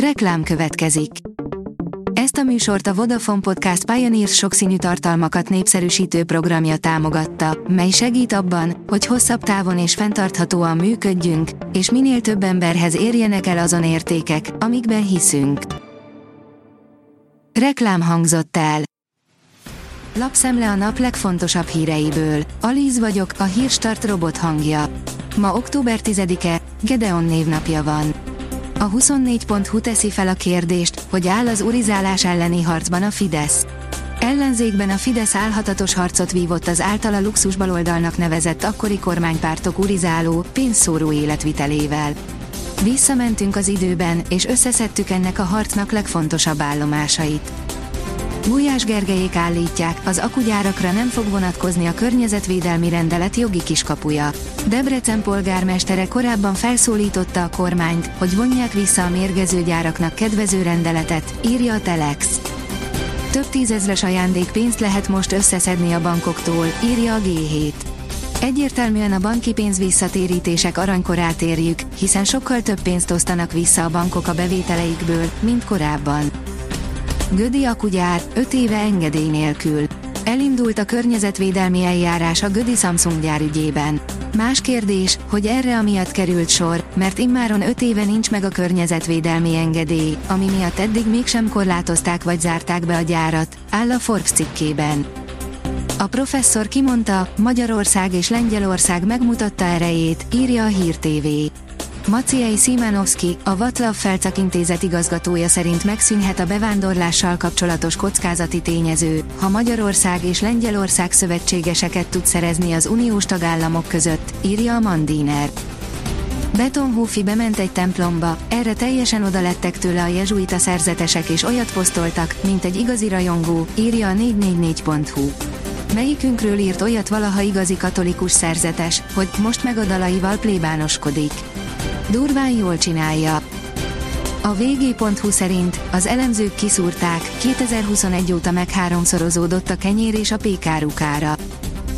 Reklám következik. Ezt a műsort a Vodafone Podcast Pioneers sokszínű tartalmakat népszerűsítő programja támogatta, mely segít abban, hogy hosszabb távon és fenntarthatóan működjünk, és minél több emberhez érjenek el azon értékek, amikben hiszünk. Reklám hangzott el. Lapszemle a nap legfontosabb híreiből. Alíz vagyok, a hírstart robot hangja. Ma október 10-e, Gedeon névnapja van. A 24.hu teszi fel a kérdést, hogy áll az urizálás elleni harcban a Fidesz. Ellenzékben a Fidesz álhatatos harcot vívott az általa luxus baloldalnak nevezett akkori kormánypártok urizáló, pénzszóró életvitelével. Visszamentünk az időben, és összeszedtük ennek a harcnak legfontosabb állomásait. Gulyás Gergelyék állítják, az akugyárakra nem fog vonatkozni a környezetvédelmi rendelet jogi kiskapuja. Debrecen polgármestere korábban felszólította a kormányt, hogy vonják vissza a mérgező gyáraknak kedvező rendeletet, írja a Telex. Több tízezres ajándékpénzt lehet most összeszedni a bankoktól, írja a G7. Egyértelműen a banki pénz visszatérítések aranykorát érjük, hiszen sokkal több pénzt osztanak vissza a bankok a bevételeikből, mint korábban. Gödi akugyár, 5 éve engedély nélkül. Elindult a környezetvédelmi eljárás a Gödi Samsung gyár ügyében. Más kérdés, hogy erre amiatt került sor, mert immáron 5 éve nincs meg a környezetvédelmi engedély, ami miatt eddig mégsem korlátozták vagy zárták be a gyárat, áll a Forbes cikkében. A professzor kimondta, Magyarország és Lengyelország megmutatta erejét, írja a Hír TV. Maciej Szimanowski, a Vatlav Felcak Intézet igazgatója szerint megszűnhet a bevándorlással kapcsolatos kockázati tényező, ha Magyarország és Lengyelország szövetségeseket tud szerezni az uniós tagállamok között, írja a Mandiner. Betonhófi bement egy templomba, erre teljesen oda lettek tőle a jezsuita szerzetesek és olyat posztoltak, mint egy igazi rajongó, írja a 444.hu. Melyikünkről írt olyat valaha igazi katolikus szerzetes, hogy most meg a dalaival plébánoskodik. Durván jól csinálja. A vg.hu szerint az elemzők kiszúrták, 2021 óta meg háromszorozódott a kenyér és a pékárukára.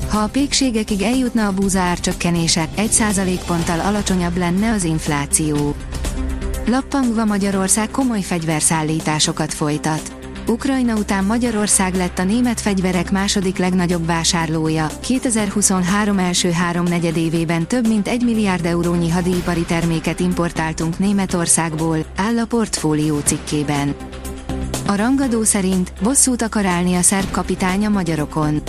Ha a pékségekig eljutna a búza árcsökkenése, 1 ponttal alacsonyabb lenne az infláció. Lappangva Magyarország komoly fegyverszállításokat folytat. Ukrajna után Magyarország lett a német fegyverek második legnagyobb vásárlója. 2023 első három évében több mint 1 milliárd eurónyi hadipari terméket importáltunk Németországból, áll a portfólió cikkében. A rangadó szerint bosszút akar állni a szerb kapitány a magyarokon.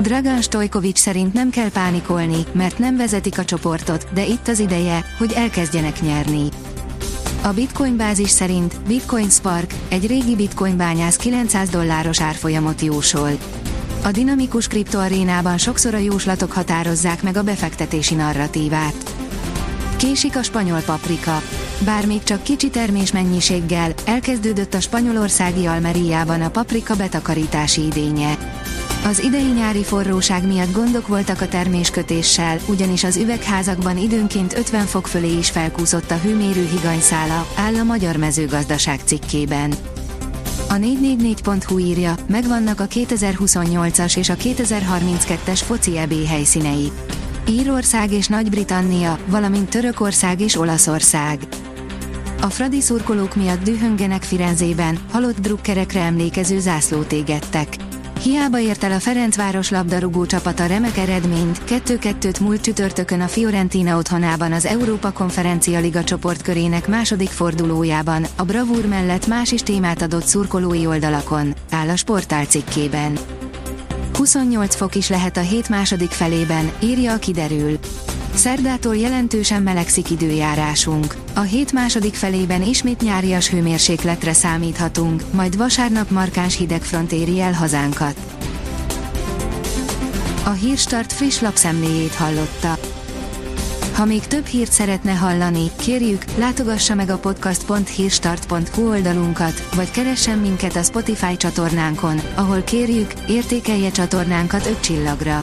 Dragan Stojkovic szerint nem kell pánikolni, mert nem vezetik a csoportot, de itt az ideje, hogy elkezdjenek nyerni. A Bitcoin bázis szerint Bitcoin Spark, egy régi bitcoin bányász 900 dolláros árfolyamot jósol. A dinamikus kriptoarénában sokszor a jóslatok határozzák meg a befektetési narratívát. Késik a spanyol paprika. Bár még csak kicsi termés mennyiséggel, elkezdődött a spanyolországi Almeriában a paprika betakarítási idénye. Az idei nyári forróság miatt gondok voltak a terméskötéssel, ugyanis az üvegházakban időnként 50 fok fölé is felkúszott a hőmérő higanyszála, áll a Magyar Mezőgazdaság cikkében. A 444.hu írja, megvannak a 2028-as és a 2032-es foci EB helyszínei. Írország és Nagy-Britannia, valamint Törökország és Olaszország. A fradi szurkolók miatt dühöngenek Firenzében, halott drukkerekre emlékező zászlót égettek. Hiába ért el a Ferencváros labdarúgó csapata remek eredményt, 2-2-t múlt csütörtökön a Fiorentina otthonában az Európa Konferencia Liga csoportkörének második fordulójában, a bravúr mellett más is témát adott szurkolói oldalakon, áll a sportál cikkében. 28 fok is lehet a hét második felében, írja a kiderül. Szerdától jelentősen melegszik időjárásunk. A hét második felében ismét nyárias hőmérsékletre számíthatunk, majd vasárnap markáns hidegfront éri el hazánkat. A Hírstart friss lapszemléjét hallotta. Ha még több hírt szeretne hallani, kérjük, látogassa meg a podcast.hírstart.hu oldalunkat, vagy keressen minket a Spotify csatornánkon, ahol kérjük, értékelje csatornánkat 5 csillagra.